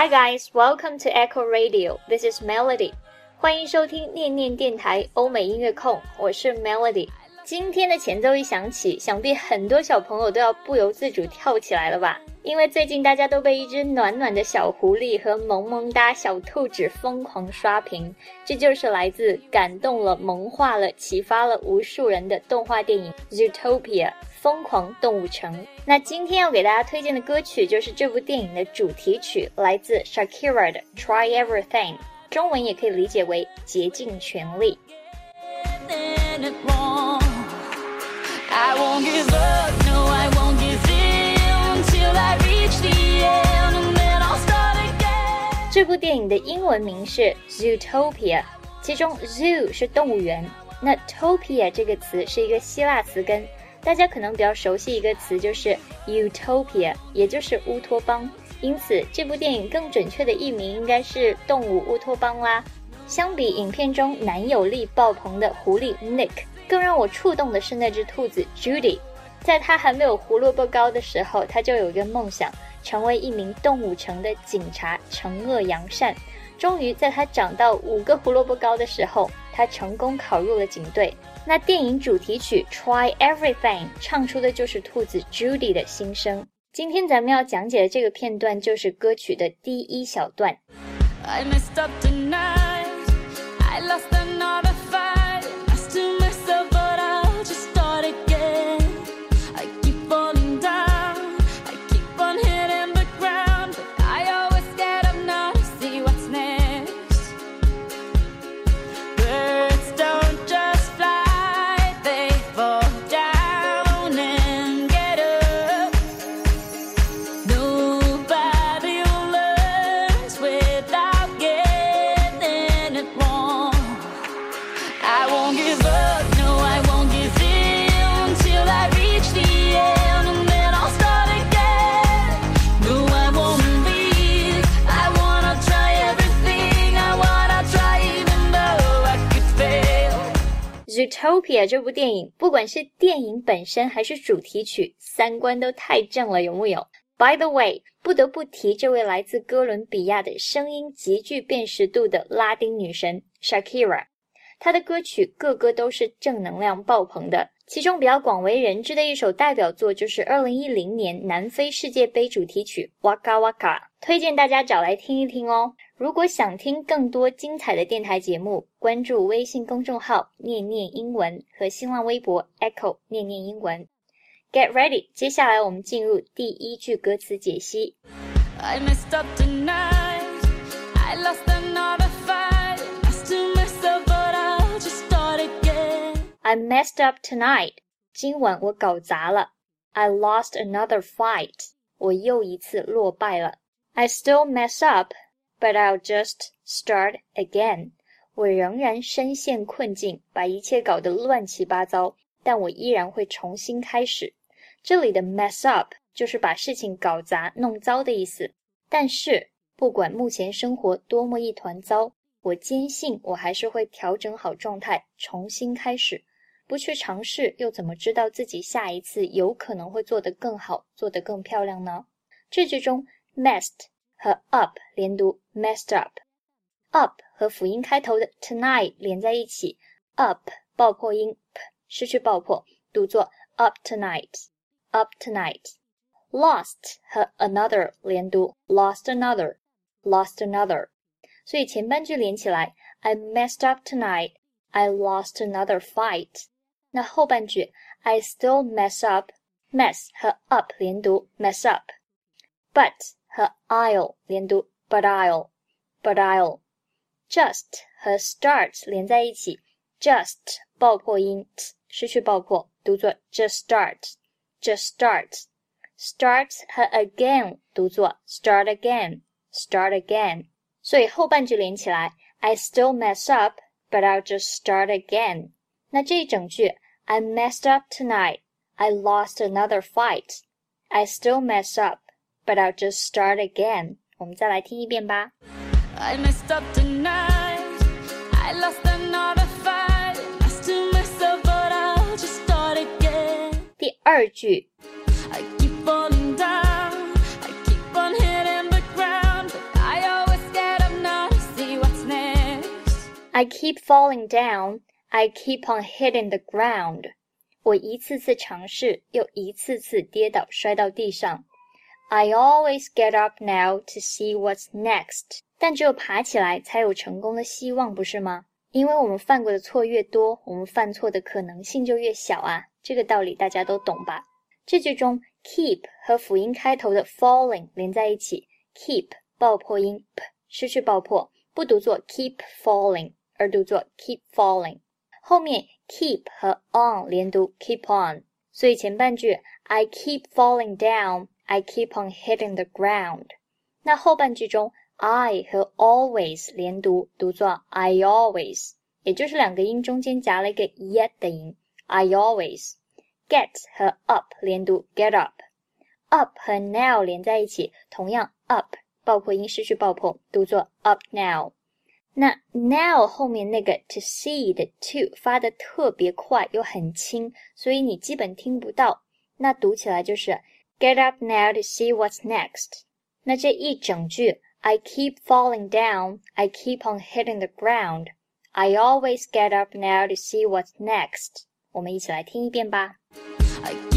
Hi guys, welcome to Echo Radio. This is Melody. 欢迎收听念念电台欧美音乐控，我是 Melody。今天的前奏一响起，想必很多小朋友都要不由自主跳起来了吧？因为最近大家都被一只暖暖的小狐狸和萌萌哒小兔子疯狂刷屏，这就是来自感动了、萌化了、启发了无数人的动画电影《Zootopia》疯狂动物城。那今天要给大家推荐的歌曲就是这部电影的主题曲，来自 Shakira 的《Try Everything》，中文也可以理解为竭尽全力。I won't give up. 这部电影的英文名是 Zootopia，其中 Zoo 是动物园，那 Topia 这个词是一个希腊词根，大家可能比较熟悉一个词就是 Utopia，也就是乌托邦。因此，这部电影更准确的译名应该是动物乌托邦啦。相比影片中男友力爆棚的狐狸 Nick，更让我触动的是那只兔子 Judy。在他还没有胡萝卜高的时候，他就有一个梦想。成为一名动物城的警察，惩恶扬善。终于在他长到五个胡萝卜高的时候，他成功考入了警队。那电影主题曲《Try Everything》唱出的就是兔子 Judy 的心声。今天咱们要讲解的这个片段就是歌曲的第一小段。Zootopia 这部电影，不管是电影本身还是主题曲，三观都太正了，有木有？By the way，不得不提这位来自哥伦比亚的声音极具辨识度的拉丁女神 Shakira，他的歌曲个个都是正能量爆棚的。其中比较广为人知的一首代表作就是2010年南非世界杯主题曲《Waka Waka》，推荐大家找来听一听哦。如果想听更多精彩的电台节目，关注微信公众号“念念英文”和新浪微博 “Echo 念念英文”。Get ready，接下来我们进入第一句歌词解析。I messed up tonight. I messed up tonight. 今晚我搞砸了。I lost another fight. 我又一次落败了。I still mess up, but I'll just start again. 我仍然深陷困境，把一切搞得乱七八糟，但我依然会重新开始。这里的 mess up 就是把事情搞砸、弄糟的意思。但是，不管目前生活多么一团糟，我坚信我还是会调整好状态，重新开始。不去尝试，又怎么知道自己下一次有可能会做得更好，做得更漂亮呢？这句中，messed 和 up 连读，messed up，up 和辅音开头的 tonight 连在一起，up 爆破音 p 失去爆破，读作 up tonight，up tonight。lost 和 another 连读，lost another，lost another。所以前半句连起来，I messed up tonight，I lost another fight。那后半句，I still mess up，mess 和 up 连读，mess up，but 和 I'll 连读，but I'll，but I'll，just 和 start 连在一起，just 爆破音 t 失去爆破，读作 just start，just start，start 和 again 读作 start again，start again，所以后半句连起来，I still mess up，but I'll just start again。 那这整句 I messed up tonight. I lost another fight. I still mess up, but I'll just start again. 我们再来听一遍吧。I messed up tonight. I lost another fight. I still mess up, but I'll just start again. 第二句。I keep. I keep on hitting the ground, I always get. I keep falling down. I keep on hitting the ground. 我一次次尝试，又一次次跌倒，摔到地上。I always get up now to see what's next. 但只有爬起来才有成功的希望，不是吗？因为我们犯过的错越多，我们犯错的可能性就越小啊。这个道理大家都懂吧？这句中 keep 和辅音开头的 falling 连在一起，keep 爆破音 p 失去爆破，不读作 keep falling，而读作 keep falling。后面 keep 和 on 连读 keep on，所以前半句 I keep falling down，I keep on hitting the ground。那后半句中 I 和 always 连读，读作 I always，也就是两个音中间夹了一个 yet 的音，I always。get 和 up 连读 get up，up 和 now 连在一起，同样 up 爆破音失去爆破，读作 up now。那 now 后面那个 to see 的 to 发的特别快又很轻，所以你基本听不到。那读起来就是 get up now to see what's next。那这一整句 I keep falling down, I keep on hitting the ground, I always get up now to see what's next。我们一起来听一遍吧。I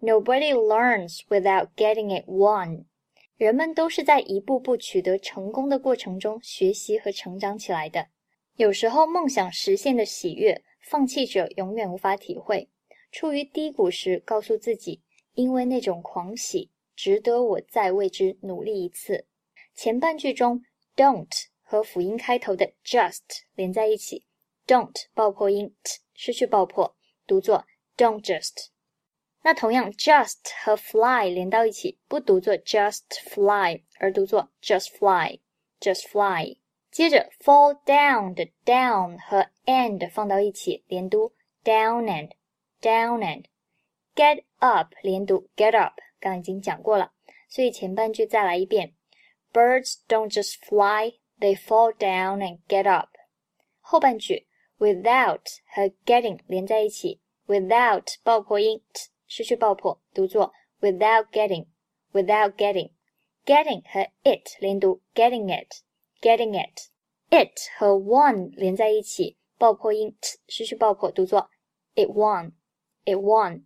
Nobody learns without getting it won。人们都是在一步步取得成功的过程中学习和成长起来的。有时候梦想实现的喜悦，放弃者永远无法体会。处于低谷时，告诉自己，因为那种狂喜，值得我再为之努力一次。前半句中，don't。和辅音开头的 just 连在一起，don't 爆破音 t 失去爆破，读作 don't just。那同样 just 和 fly 连到一起，不读作 just fly，而读作 just fly，just fly。接着 fall down 的 down 和 and 放到一起，连读 down and，down and。get up 连读 get up，刚刚已经讲过了，所以前半句再来一遍，birds don't just fly。They fall down and get up。后半句 without 和 getting 连在一起，without 爆破音 t 失去爆破，读作 without getting，without getting。getting 和 it 连读 getting it，getting it。it 和 won 连在一起，爆破音 t 失去爆破，读作 it won，it won。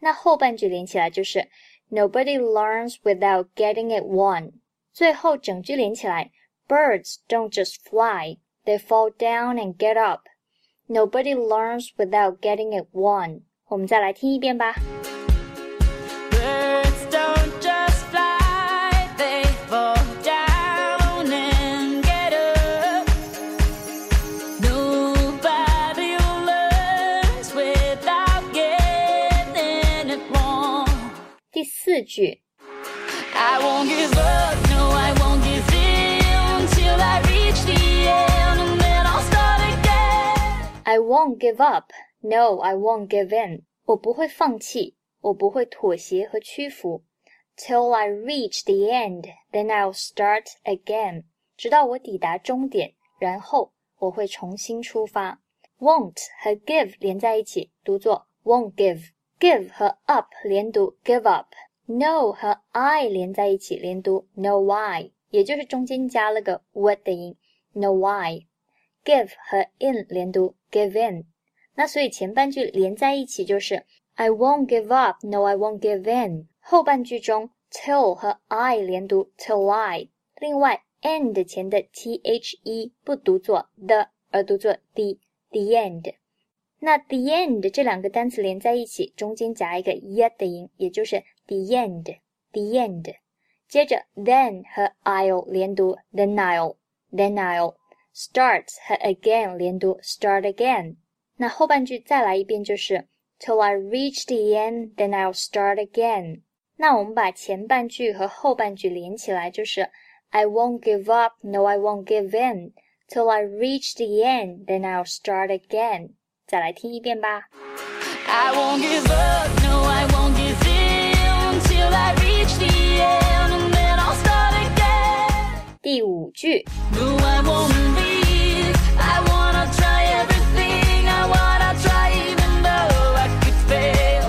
那后半句连起来就是 nobody learns without getting it won。最后整句连起来。Birds don't just fly, they fall down and get up. Nobody learns without getting it won. 我们再来听一遍吧。 句。I won't give up. I won't give up. No, I won't give in. 我不会放弃，我不会妥协和屈服。Till I reach the end, then I'll start again. 直到我抵达终点，然后我会重新出发。Won't 和 give 连在一起，读作 won't give。Give 和 up 连读 give up。 No 和 I 连在一起，连读 no why，也就是中间加了个 what 的音，no why。give 和 in 连读 give in，那所以前半句连在一起就是 I won't give up, no I won't give in。后半句中 till 和 I 连读 till I，另外 end 前的 the 不读作 the，而读作 the the end。那 the end 这两个单词连在一起，中间夹一个 yet 的音，也就是 the end the end。接着 then 和 I'll 连读 then I'll then I'll。starts 和 again 连读，start again。那后半句再来一遍就是 Till I reach the end, then I'll start again。那我们把前半句和后半句连起来，就是 I won't give up, no, I won't give in till I reach the end, then I'll start again。再来听一遍吧。I won't give up, no, I won't give in till I reach the end, and then I'll start again。第五句。No, I won't leave, I wanna try everything, I wanna try even though I could fail.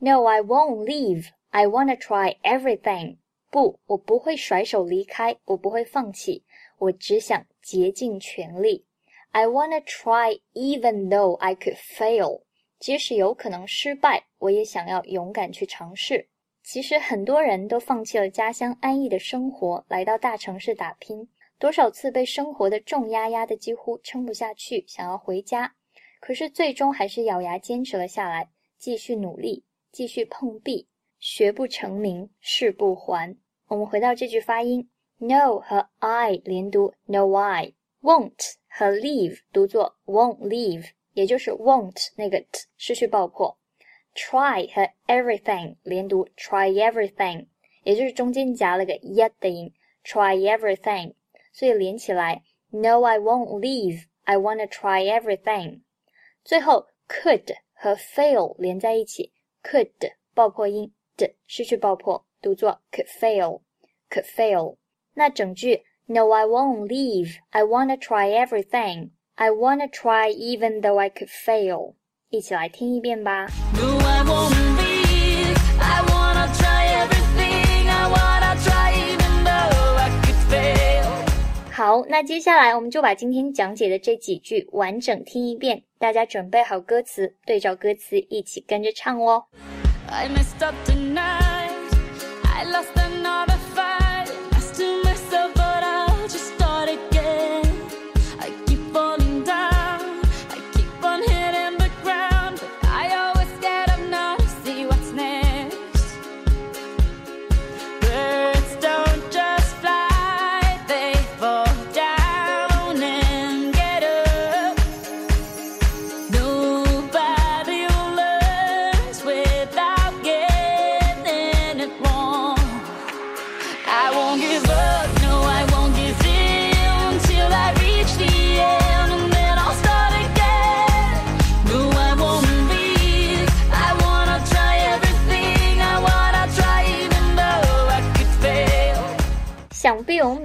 No, I won't leave. I wanna try everything。不，我不会甩手离开，我不会放弃，我只想竭尽全力。I wanna try even though I could fail。即使有可能失败，我也想要勇敢去尝试。其实很多人都放弃了家乡安逸的生活，来到大城市打拼。多少次被生活的重压压的几乎撑不下去，想要回家，可是最终还是咬牙坚持了下来，继续努力，继续碰壁。学不成名，誓不还。我们回到这句发音，no 和 I 连读，no I；won't 和 leave 读作 won't leave，也就是 won't 那个 t 失去爆破。try 和 everything 连读，try everything，也就是中间夹了个 y 的音，try everything，所以连起来，no I won't leave，I wanna try everything。最后 could 和 fail 连在一起，could 爆破音。的失去爆破，读作 could fail could fail。那整句 No, I won't leave. I wanna try everything. I wanna try even though I could fail. 一起来听一遍吧。No, I won't leave. I wanna try everything. I wanna try even though I could fail. 好，那接下来我们就把今天讲解的这几句完整听一遍，大家准备好歌词，对照歌词一起跟着唱哦。I messed up tonight. I lost another fight.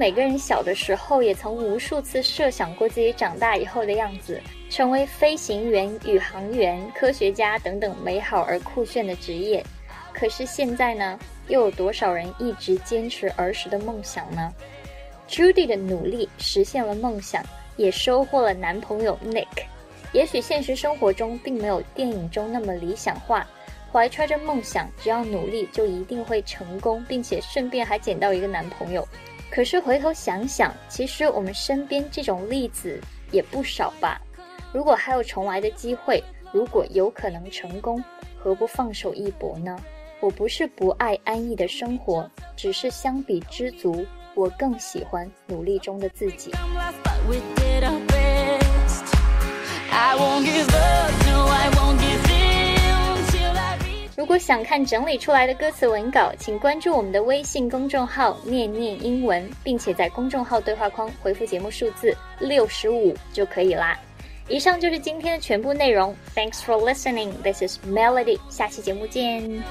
每个人小的时候也曾无数次设想过自己长大以后的样子，成为飞行员、宇航员、科学家等等美好而酷炫的职业。可是现在呢，又有多少人一直坚持儿时的梦想呢？Judy 的努力实现了梦想，也收获了男朋友 Nick。也许现实生活中并没有电影中那么理想化，怀揣着梦想，只要努力就一定会成功，并且顺便还捡到一个男朋友。可是回头想想，其实我们身边这种例子也不少吧。如果还有重来的机会，如果有可能成功，何不放手一搏呢？我不是不爱安逸的生活，只是相比知足，我更喜欢努力中的自己。I won't give up, no, I won't 如果想看整理出来的歌词文稿，请关注我们的微信公众号“念念英文”，并且在公众号对话框回复节目数字六十五就可以啦。以上就是今天的全部内容。Thanks for listening. This is Melody. 下期节目见。